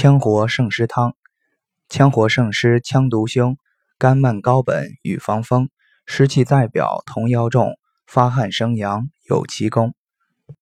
羌活胜湿汤，羌活胜湿，羌独兄，甘蔓高本与防风，湿气在表同腰重，发汗生阳有其功。